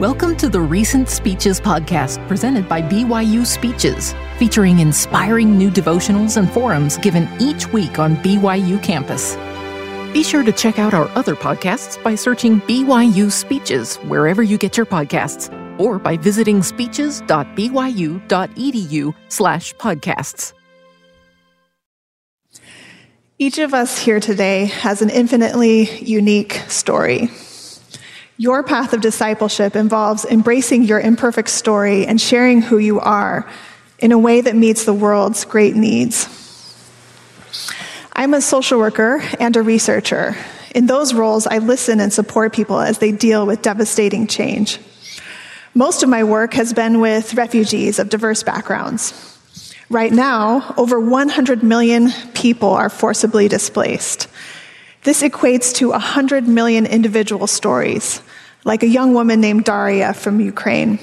Welcome to the Recent Speeches podcast presented by BYU Speeches, featuring inspiring new devotionals and forums given each week on BYU campus. Be sure to check out our other podcasts by searching BYU Speeches wherever you get your podcasts or by visiting speeches.byu.edu slash podcasts. Each of us here today has an infinitely unique story. Your path of discipleship involves embracing your imperfect story and sharing who you are in a way that meets the world's great needs. I'm a social worker and a researcher. In those roles, I listen and support people as they deal with devastating change. Most of my work has been with refugees of diverse backgrounds. Right now, over 100 million people are forcibly displaced. This equates to 100 million individual stories, like a young woman named Daria from Ukraine.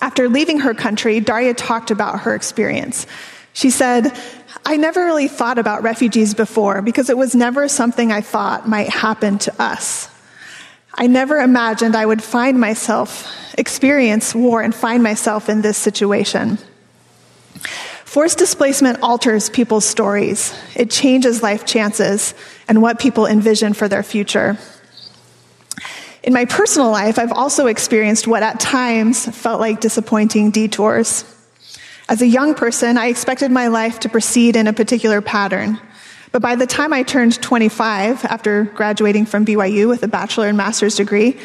After leaving her country, Daria talked about her experience. She said, I never really thought about refugees before because it was never something I thought might happen to us. I never imagined I would find myself, experience war, and find myself in this situation. Forced displacement alters people's stories. It changes life chances and what people envision for their future. In my personal life, I've also experienced what at times felt like disappointing detours. As a young person, I expected my life to proceed in a particular pattern. But by the time I turned 25, after graduating from BYU with a bachelor and master's degree,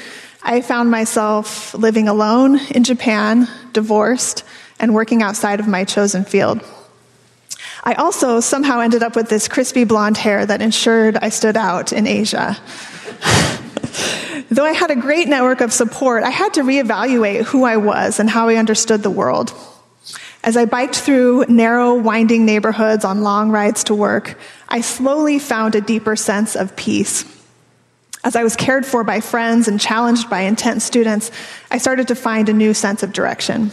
I found myself living alone in Japan, divorced, and working outside of my chosen field. I also somehow ended up with this crispy blonde hair that ensured I stood out in Asia. Though I had a great network of support, I had to reevaluate who I was and how I understood the world. As I biked through narrow, winding neighborhoods on long rides to work, I slowly found a deeper sense of peace. As I was cared for by friends and challenged by intense students, I started to find a new sense of direction.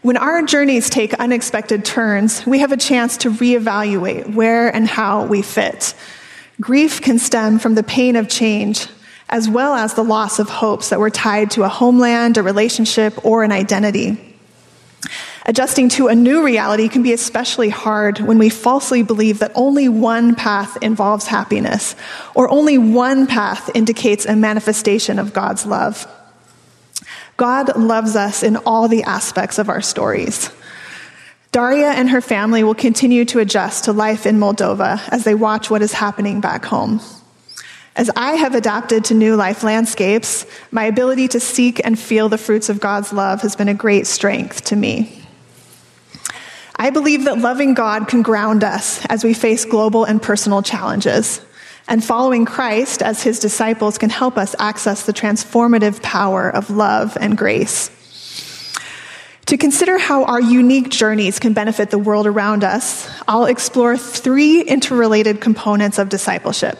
When our journeys take unexpected turns, we have a chance to reevaluate where and how we fit. Grief can stem from the pain of change, as well as the loss of hopes that were tied to a homeland, a relationship, or an identity. Adjusting to a new reality can be especially hard when we falsely believe that only one path involves happiness, or only one path indicates a manifestation of God's love. God loves us in all the aspects of our stories. Daria and her family will continue to adjust to life in Moldova as they watch what is happening back home. As I have adapted to new life landscapes, my ability to seek and feel the fruits of God's love has been a great strength to me. I believe that loving God can ground us as we face global and personal challenges. And following Christ as his disciples can help us access the transformative power of love and grace. To consider how our unique journeys can benefit the world around us, I'll explore three interrelated components of discipleship.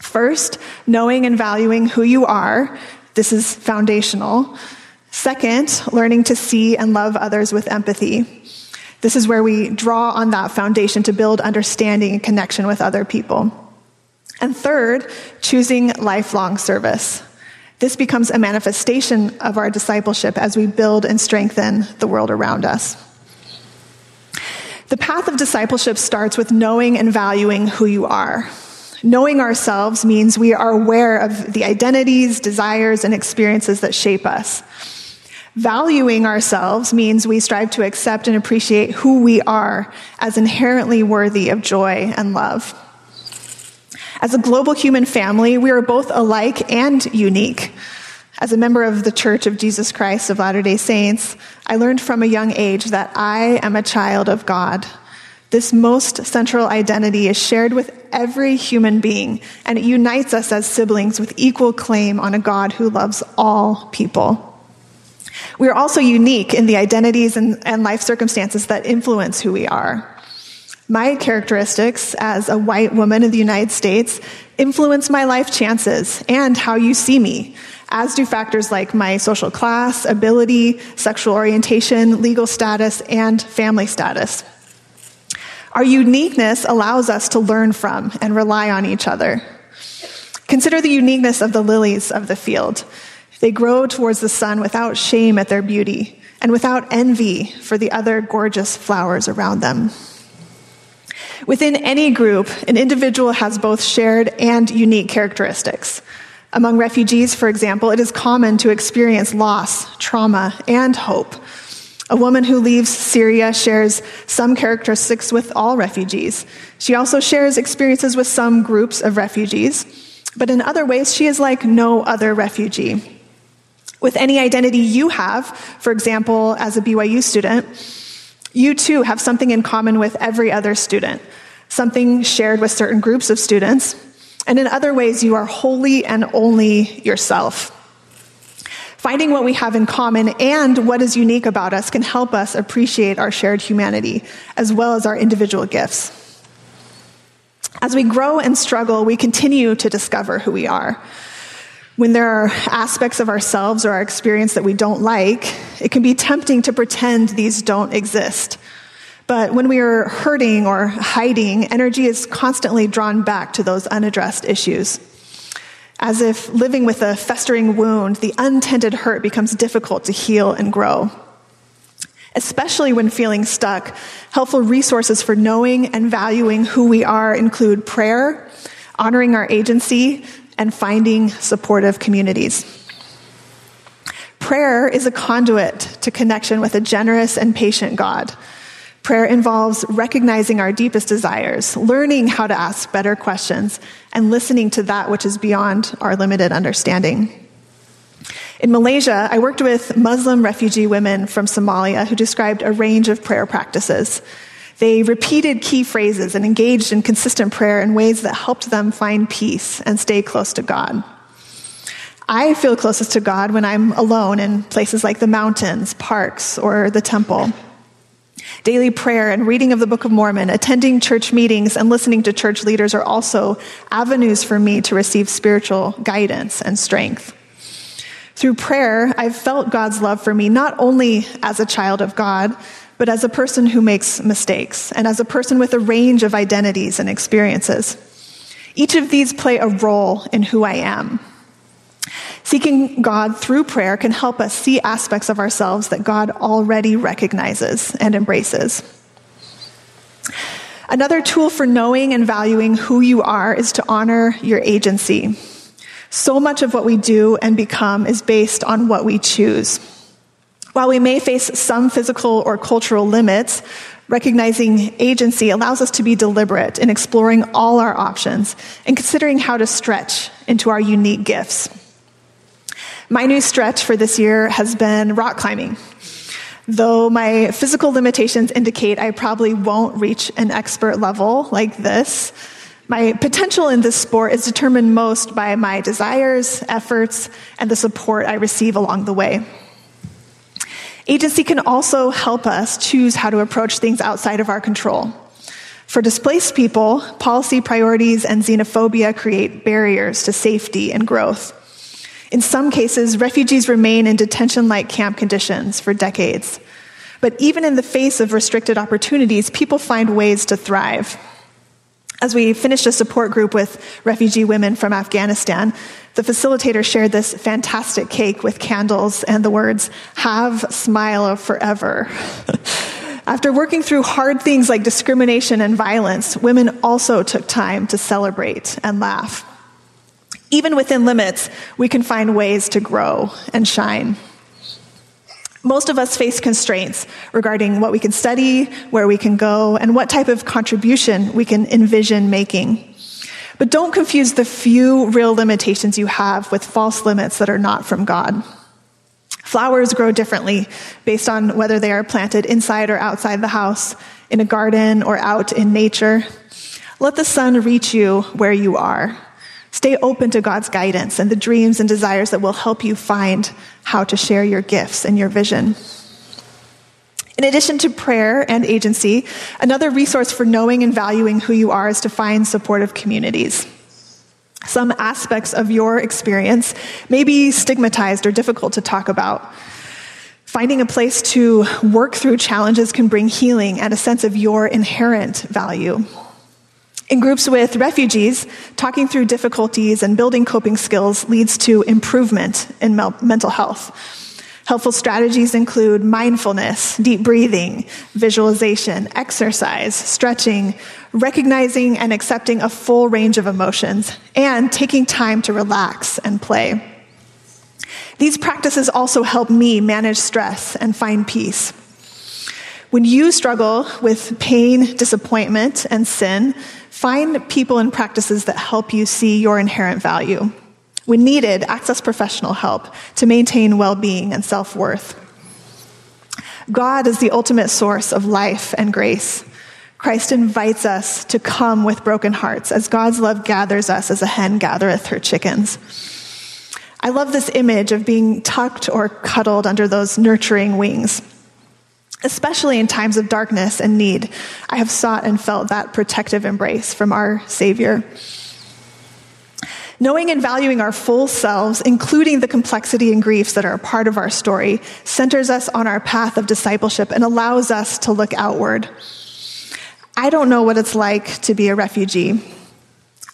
First, knowing and valuing who you are. This is foundational. Second, learning to see and love others with empathy. This is where we draw on that foundation to build understanding and connection with other people. And third, choosing lifelong service. This becomes a manifestation of our discipleship as we build and strengthen the world around us. The path of discipleship starts with knowing and valuing who you are. Knowing ourselves means we are aware of the identities, desires, and experiences that shape us. Valuing ourselves means we strive to accept and appreciate who we are as inherently worthy of joy and love. As a global human family, we are both alike and unique. As a member of the Church of Jesus Christ of Latter day Saints, I learned from a young age that I am a child of God. This most central identity is shared with every human being, and it unites us as siblings with equal claim on a God who loves all people. We are also unique in the identities and, and life circumstances that influence who we are. My characteristics as a white woman in the United States influence my life chances and how you see me, as do factors like my social class, ability, sexual orientation, legal status, and family status. Our uniqueness allows us to learn from and rely on each other. Consider the uniqueness of the lilies of the field. They grow towards the sun without shame at their beauty and without envy for the other gorgeous flowers around them. Within any group, an individual has both shared and unique characteristics. Among refugees, for example, it is common to experience loss, trauma, and hope. A woman who leaves Syria shares some characteristics with all refugees. She also shares experiences with some groups of refugees, but in other ways, she is like no other refugee. With any identity you have, for example, as a BYU student, you too have something in common with every other student, something shared with certain groups of students, and in other ways, you are wholly and only yourself. Finding what we have in common and what is unique about us can help us appreciate our shared humanity, as well as our individual gifts. As we grow and struggle, we continue to discover who we are. When there are aspects of ourselves or our experience that we don't like, it can be tempting to pretend these don't exist. But when we are hurting or hiding, energy is constantly drawn back to those unaddressed issues. As if living with a festering wound, the untended hurt becomes difficult to heal and grow. Especially when feeling stuck, helpful resources for knowing and valuing who we are include prayer, honoring our agency, and finding supportive communities. Prayer is a conduit to connection with a generous and patient God Prayer involves recognizing our deepest desires, learning how to ask better questions, and listening to that which is beyond our limited understanding. In Malaysia, I worked with Muslim refugee women from Somalia who described a range of prayer practices. They repeated key phrases and engaged in consistent prayer in ways that helped them find peace and stay close to God. I feel closest to God when I'm alone in places like the mountains, parks, or the temple. Daily prayer and reading of the Book of Mormon, attending church meetings, and listening to church leaders are also avenues for me to receive spiritual guidance and strength. Through prayer, I've felt God's love for me not only as a child of God, but as a person who makes mistakes and as a person with a range of identities and experiences. Each of these play a role in who I am. Seeking God through prayer can help us see aspects of ourselves that God already recognizes and embraces. Another tool for knowing and valuing who you are is to honor your agency. So much of what we do and become is based on what we choose. While we may face some physical or cultural limits, recognizing agency allows us to be deliberate in exploring all our options and considering how to stretch into our unique gifts. My new stretch for this year has been rock climbing. Though my physical limitations indicate I probably won't reach an expert level like this, my potential in this sport is determined most by my desires, efforts, and the support I receive along the way. Agency can also help us choose how to approach things outside of our control. For displaced people, policy priorities and xenophobia create barriers to safety and growth. In some cases, refugees remain in detention like camp conditions for decades. But even in the face of restricted opportunities, people find ways to thrive. As we finished a support group with refugee women from Afghanistan, the facilitator shared this fantastic cake with candles and the words, Have smile forever. After working through hard things like discrimination and violence, women also took time to celebrate and laugh. Even within limits, we can find ways to grow and shine. Most of us face constraints regarding what we can study, where we can go, and what type of contribution we can envision making. But don't confuse the few real limitations you have with false limits that are not from God. Flowers grow differently based on whether they are planted inside or outside the house, in a garden or out in nature. Let the sun reach you where you are. Stay open to God's guidance and the dreams and desires that will help you find how to share your gifts and your vision. In addition to prayer and agency, another resource for knowing and valuing who you are is to find supportive communities. Some aspects of your experience may be stigmatized or difficult to talk about. Finding a place to work through challenges can bring healing and a sense of your inherent value. In groups with refugees, talking through difficulties and building coping skills leads to improvement in mental health. Helpful strategies include mindfulness, deep breathing, visualization, exercise, stretching, recognizing and accepting a full range of emotions, and taking time to relax and play. These practices also help me manage stress and find peace. When you struggle with pain, disappointment, and sin, find people and practices that help you see your inherent value. When needed, access professional help to maintain well being and self worth. God is the ultimate source of life and grace. Christ invites us to come with broken hearts as God's love gathers us as a hen gathereth her chickens. I love this image of being tucked or cuddled under those nurturing wings. Especially in times of darkness and need, I have sought and felt that protective embrace from our Savior. Knowing and valuing our full selves, including the complexity and griefs that are a part of our story, centers us on our path of discipleship and allows us to look outward. I don't know what it's like to be a refugee.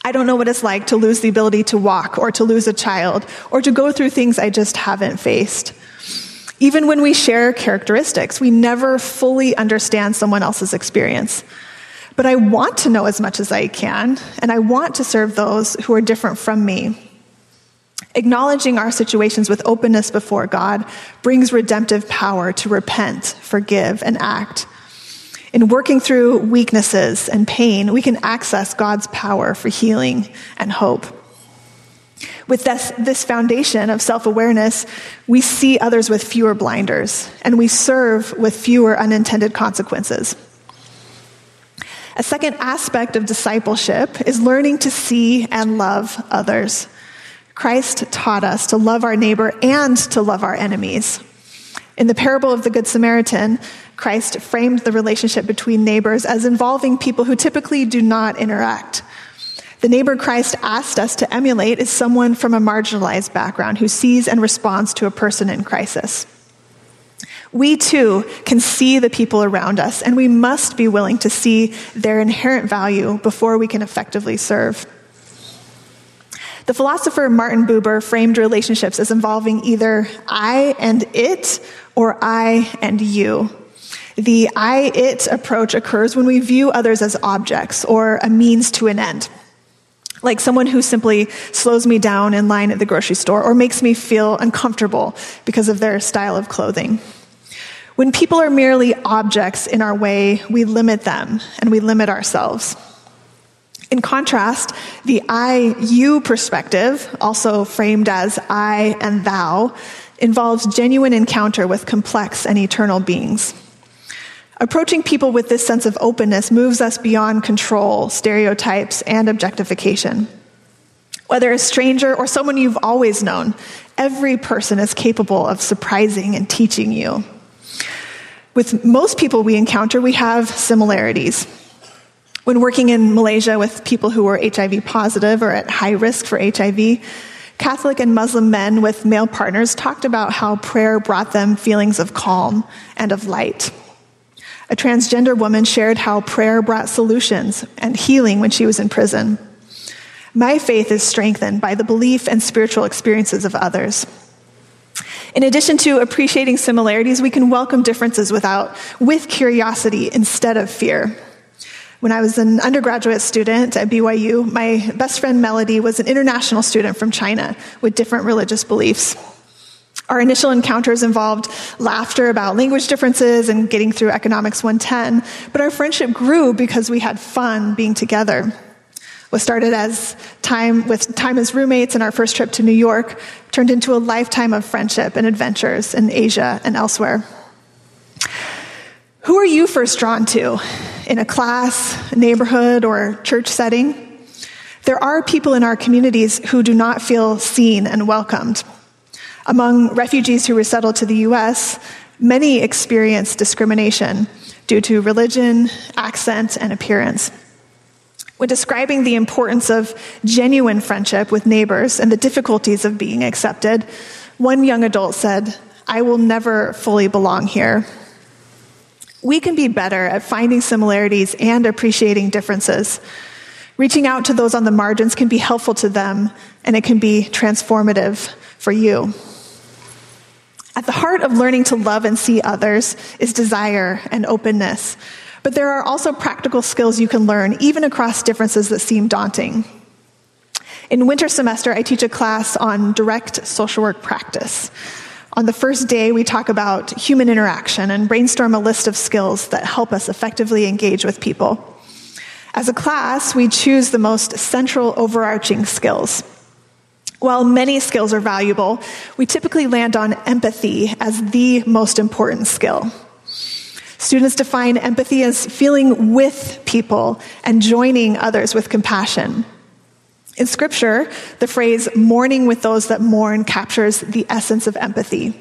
I don't know what it's like to lose the ability to walk or to lose a child or to go through things I just haven't faced. Even when we share characteristics, we never fully understand someone else's experience. But I want to know as much as I can, and I want to serve those who are different from me. Acknowledging our situations with openness before God brings redemptive power to repent, forgive, and act. In working through weaknesses and pain, we can access God's power for healing and hope. With this, this foundation of self awareness, we see others with fewer blinders, and we serve with fewer unintended consequences. A second aspect of discipleship is learning to see and love others. Christ taught us to love our neighbor and to love our enemies. In the parable of the Good Samaritan, Christ framed the relationship between neighbors as involving people who typically do not interact. The neighbor Christ asked us to emulate is someone from a marginalized background who sees and responds to a person in crisis. We too can see the people around us, and we must be willing to see their inherent value before we can effectively serve. The philosopher Martin Buber framed relationships as involving either I and it or I and you. The I it approach occurs when we view others as objects or a means to an end. Like someone who simply slows me down in line at the grocery store or makes me feel uncomfortable because of their style of clothing. When people are merely objects in our way, we limit them and we limit ourselves. In contrast, the I you perspective, also framed as I and thou, involves genuine encounter with complex and eternal beings. Approaching people with this sense of openness moves us beyond control, stereotypes, and objectification. Whether a stranger or someone you've always known, every person is capable of surprising and teaching you. With most people we encounter, we have similarities. When working in Malaysia with people who were HIV positive or at high risk for HIV, Catholic and Muslim men with male partners talked about how prayer brought them feelings of calm and of light. A transgender woman shared how prayer brought solutions and healing when she was in prison. My faith is strengthened by the belief and spiritual experiences of others. In addition to appreciating similarities, we can welcome differences without, with curiosity instead of fear. When I was an undergraduate student at BYU, my best friend Melody was an international student from China with different religious beliefs. Our initial encounters involved laughter about language differences and getting through Economics 110, but our friendship grew because we had fun being together. What started as time with time as roommates and our first trip to New York turned into a lifetime of friendship and adventures in Asia and elsewhere. Who are you first drawn to in a class, neighborhood, or church setting? There are people in our communities who do not feel seen and welcomed. Among refugees who resettled to the U.S., many experience discrimination due to religion, accent, and appearance. When describing the importance of genuine friendship with neighbors and the difficulties of being accepted, one young adult said, I will never fully belong here. We can be better at finding similarities and appreciating differences. Reaching out to those on the margins can be helpful to them, and it can be transformative for you. At the heart of learning to love and see others is desire and openness. But there are also practical skills you can learn, even across differences that seem daunting. In winter semester, I teach a class on direct social work practice. On the first day, we talk about human interaction and brainstorm a list of skills that help us effectively engage with people. As a class, we choose the most central overarching skills. While many skills are valuable, we typically land on empathy as the most important skill. Students define empathy as feeling with people and joining others with compassion. In scripture, the phrase mourning with those that mourn captures the essence of empathy.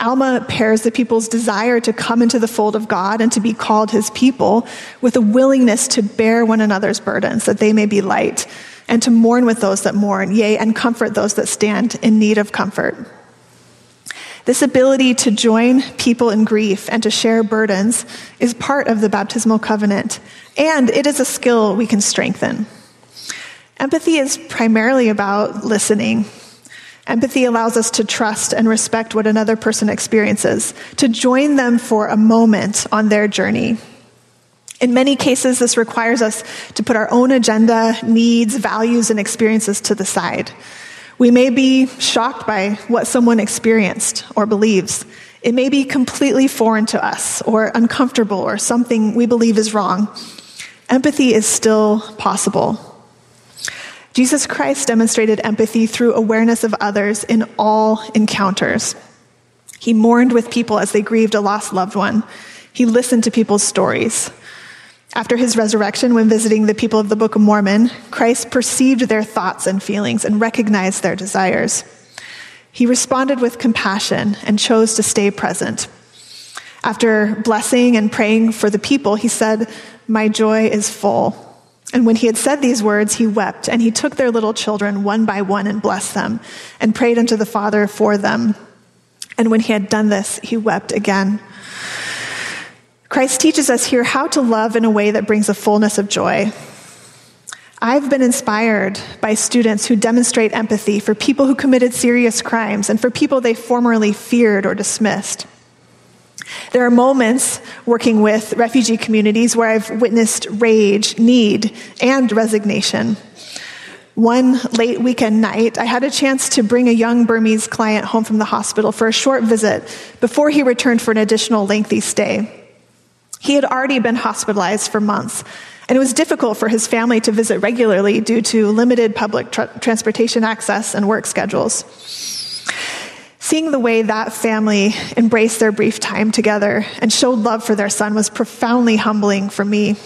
Alma pairs the people's desire to come into the fold of God and to be called his people with a willingness to bear one another's burdens that they may be light and to mourn with those that mourn, yea, and comfort those that stand in need of comfort. This ability to join people in grief and to share burdens is part of the baptismal covenant, and it is a skill we can strengthen. Empathy is primarily about listening. Empathy allows us to trust and respect what another person experiences, to join them for a moment on their journey. In many cases, this requires us to put our own agenda, needs, values, and experiences to the side. We may be shocked by what someone experienced or believes. It may be completely foreign to us or uncomfortable or something we believe is wrong. Empathy is still possible. Jesus Christ demonstrated empathy through awareness of others in all encounters. He mourned with people as they grieved a lost loved one. He listened to people's stories. After his resurrection, when visiting the people of the Book of Mormon, Christ perceived their thoughts and feelings and recognized their desires. He responded with compassion and chose to stay present. After blessing and praying for the people, he said, My joy is full. And when he had said these words, he wept, and he took their little children one by one and blessed them, and prayed unto the Father for them. And when he had done this, he wept again. Christ teaches us here how to love in a way that brings a fullness of joy. I've been inspired by students who demonstrate empathy for people who committed serious crimes and for people they formerly feared or dismissed. There are moments working with refugee communities where I've witnessed rage, need, and resignation. One late weekend night, I had a chance to bring a young Burmese client home from the hospital for a short visit before he returned for an additional lengthy stay. He had already been hospitalized for months, and it was difficult for his family to visit regularly due to limited public tra- transportation access and work schedules. Seeing the way that family embraced their brief time together and showed love for their son was profoundly humbling for me.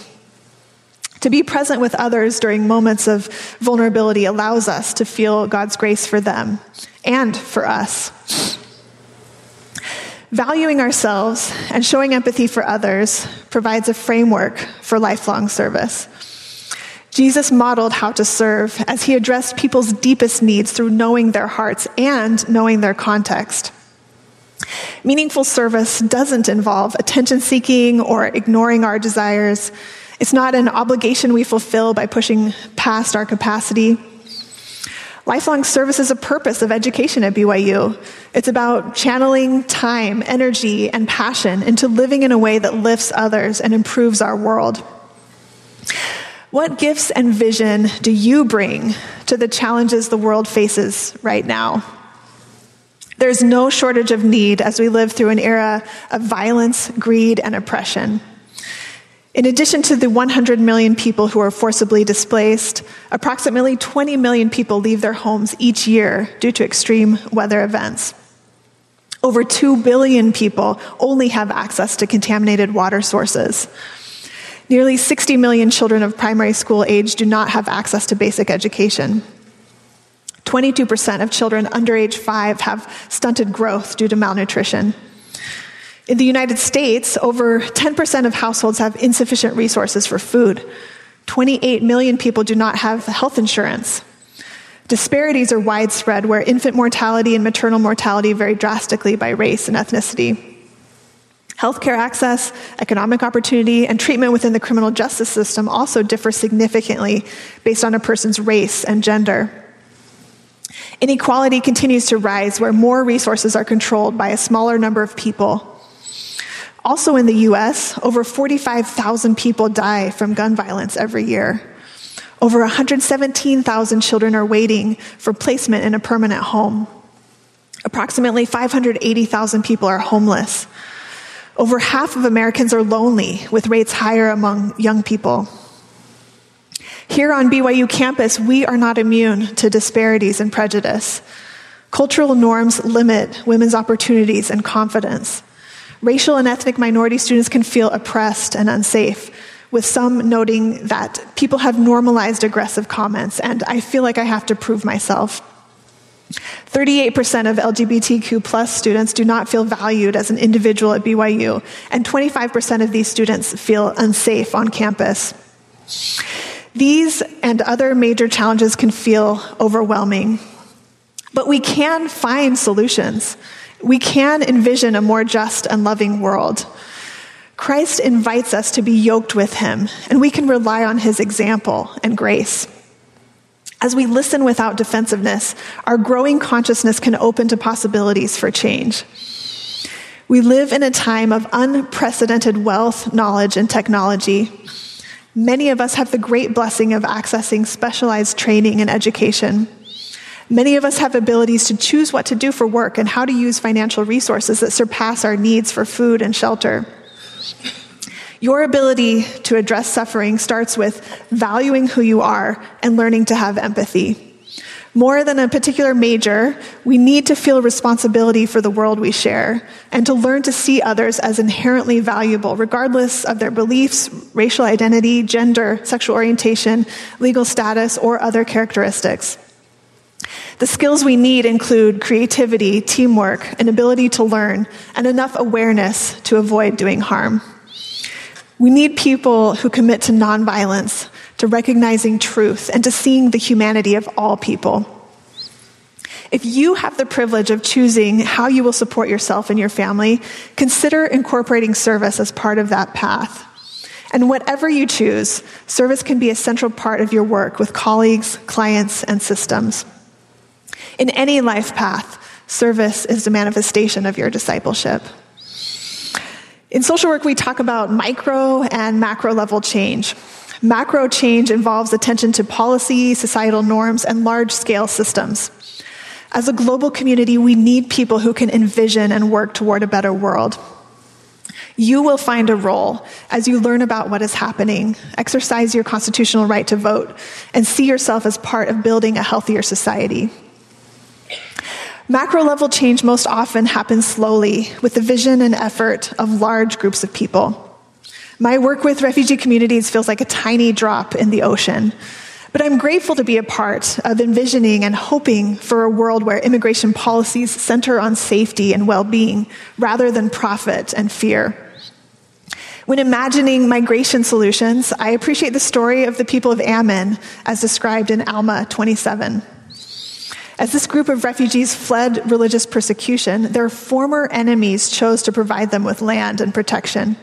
To be present with others during moments of vulnerability allows us to feel God's grace for them and for us. Valuing ourselves and showing empathy for others provides a framework for lifelong service. Jesus modeled how to serve as he addressed people's deepest needs through knowing their hearts and knowing their context. Meaningful service doesn't involve attention seeking or ignoring our desires. It's not an obligation we fulfill by pushing past our capacity. Lifelong service is a purpose of education at BYU. It's about channeling time, energy, and passion into living in a way that lifts others and improves our world. What gifts and vision do you bring to the challenges the world faces right now? There's no shortage of need as we live through an era of violence, greed, and oppression. In addition to the 100 million people who are forcibly displaced, approximately 20 million people leave their homes each year due to extreme weather events. Over 2 billion people only have access to contaminated water sources. Nearly 60 million children of primary school age do not have access to basic education. 22% of children under age 5 have stunted growth due to malnutrition. In the United States, over 10% of households have insufficient resources for food. 28 million people do not have health insurance. Disparities are widespread where infant mortality and maternal mortality vary drastically by race and ethnicity. Healthcare access, economic opportunity, and treatment within the criminal justice system also differ significantly based on a person's race and gender. Inequality continues to rise where more resources are controlled by a smaller number of people. Also in the US, over 45,000 people die from gun violence every year. Over 117,000 children are waiting for placement in a permanent home. Approximately 580,000 people are homeless. Over half of Americans are lonely, with rates higher among young people. Here on BYU campus, we are not immune to disparities and prejudice. Cultural norms limit women's opportunities and confidence. Racial and ethnic minority students can feel oppressed and unsafe, with some noting that people have normalized aggressive comments, and I feel like I have to prove myself. 38% of LGBTQ plus students do not feel valued as an individual at BYU, and 25% of these students feel unsafe on campus. These and other major challenges can feel overwhelming, but we can find solutions. We can envision a more just and loving world. Christ invites us to be yoked with him, and we can rely on his example and grace. As we listen without defensiveness, our growing consciousness can open to possibilities for change. We live in a time of unprecedented wealth, knowledge, and technology. Many of us have the great blessing of accessing specialized training and education. Many of us have abilities to choose what to do for work and how to use financial resources that surpass our needs for food and shelter. Your ability to address suffering starts with valuing who you are and learning to have empathy. More than a particular major, we need to feel responsibility for the world we share and to learn to see others as inherently valuable, regardless of their beliefs, racial identity, gender, sexual orientation, legal status, or other characteristics. The skills we need include creativity, teamwork, an ability to learn, and enough awareness to avoid doing harm. We need people who commit to nonviolence, to recognizing truth, and to seeing the humanity of all people. If you have the privilege of choosing how you will support yourself and your family, consider incorporating service as part of that path. And whatever you choose, service can be a central part of your work with colleagues, clients, and systems. In any life path, service is the manifestation of your discipleship. In social work, we talk about micro and macro level change. Macro change involves attention to policy, societal norms, and large scale systems. As a global community, we need people who can envision and work toward a better world. You will find a role as you learn about what is happening, exercise your constitutional right to vote, and see yourself as part of building a healthier society. Macro level change most often happens slowly with the vision and effort of large groups of people. My work with refugee communities feels like a tiny drop in the ocean, but I'm grateful to be a part of envisioning and hoping for a world where immigration policies center on safety and well being rather than profit and fear. When imagining migration solutions, I appreciate the story of the people of Ammon as described in Alma 27. As this group of refugees fled religious persecution, their former enemies chose to provide them with land and protection.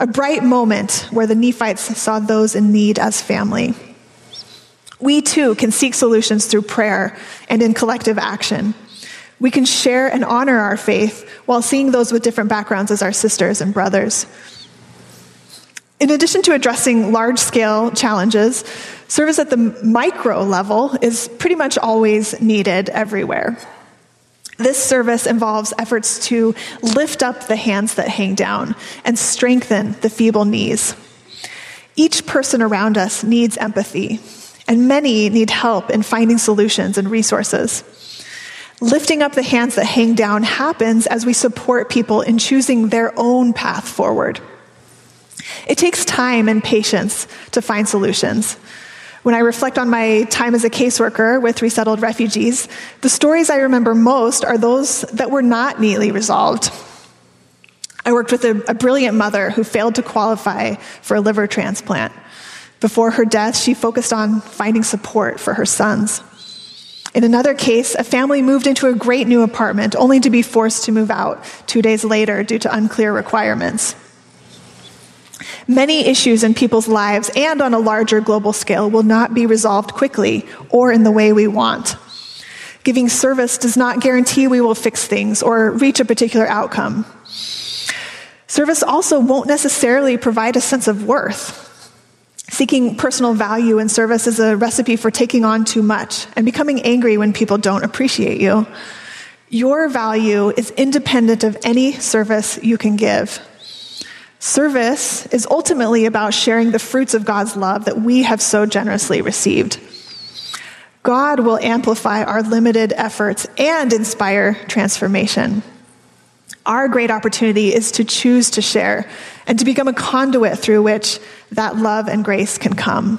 A bright moment where the Nephites saw those in need as family. We too can seek solutions through prayer and in collective action. We can share and honor our faith while seeing those with different backgrounds as our sisters and brothers. In addition to addressing large scale challenges, service at the micro level is pretty much always needed everywhere. This service involves efforts to lift up the hands that hang down and strengthen the feeble knees. Each person around us needs empathy, and many need help in finding solutions and resources. Lifting up the hands that hang down happens as we support people in choosing their own path forward. It takes time and patience to find solutions. When I reflect on my time as a caseworker with resettled refugees, the stories I remember most are those that were not neatly resolved. I worked with a, a, brilliant mother who failed to qualify for a liver transplant. Before her death, she focused on finding support for her sons. In another case, a family moved into a great new apartment only to be forced to move out two days later due to unclear requirements. Many issues in people's lives and on a larger global scale will not be resolved quickly or in the way we want. Giving service does not guarantee we will fix things or reach a particular outcome. Service also won't necessarily provide a sense of worth. Seeking personal value in service is a recipe for taking on too much and becoming angry when people don't appreciate you. Your value is independent of any service you can give. Service is ultimately about sharing the fruits of God's love that we have so generously received. God will amplify our limited efforts and inspire transformation. Our great opportunity is to choose to share and to become a conduit through which that love and grace can come.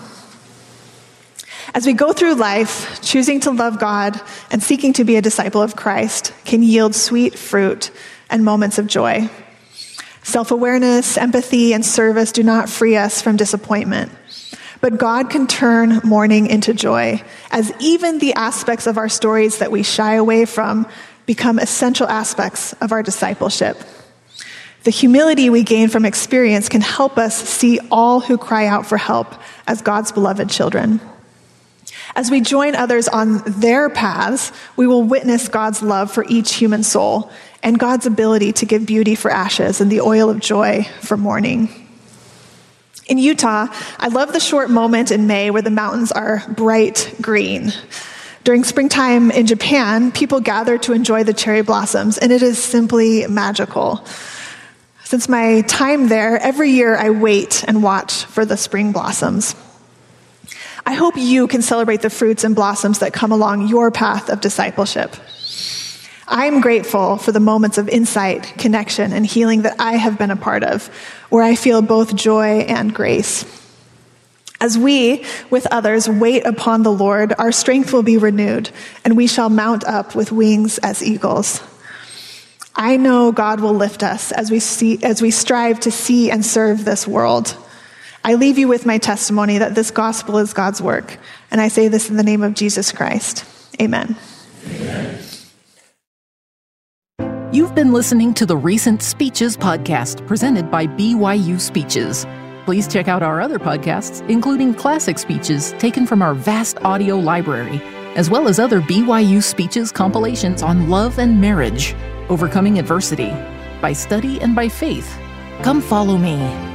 As we go through life, choosing to love God and seeking to be a disciple of Christ can yield sweet fruit and moments of joy. Self awareness, empathy, and service do not free us from disappointment. But God can turn mourning into joy, as even the aspects of our stories that we shy away from become essential aspects of our discipleship. The humility we gain from experience can help us see all who cry out for help as God's beloved children. As we join others on their paths, we will witness God's love for each human soul and God's ability to give beauty for ashes and the oil of joy for mourning. In Utah, I love the short moment in May where the mountains are bright green. During springtime in Japan, people gather to enjoy the cherry blossoms, and it is simply magical. Since my time there, every year I wait and watch for the spring blossoms. I hope you can celebrate the fruits and blossoms that come along your path of discipleship. I'm grateful for the moments of insight, connection, and healing that I have been a part of, where I feel both joy and grace. As we, with others, wait upon the Lord, our strength will be renewed, and we shall mount up with wings as eagles. I know God will lift us as we, see, as we strive to see and serve this world. I leave you with my testimony that this gospel is God's work, and I say this in the name of Jesus Christ. Amen. Amen. You've been listening to the Recent Speeches podcast presented by BYU Speeches. Please check out our other podcasts, including classic speeches taken from our vast audio library, as well as other BYU Speeches compilations on love and marriage, overcoming adversity, by study and by faith. Come follow me,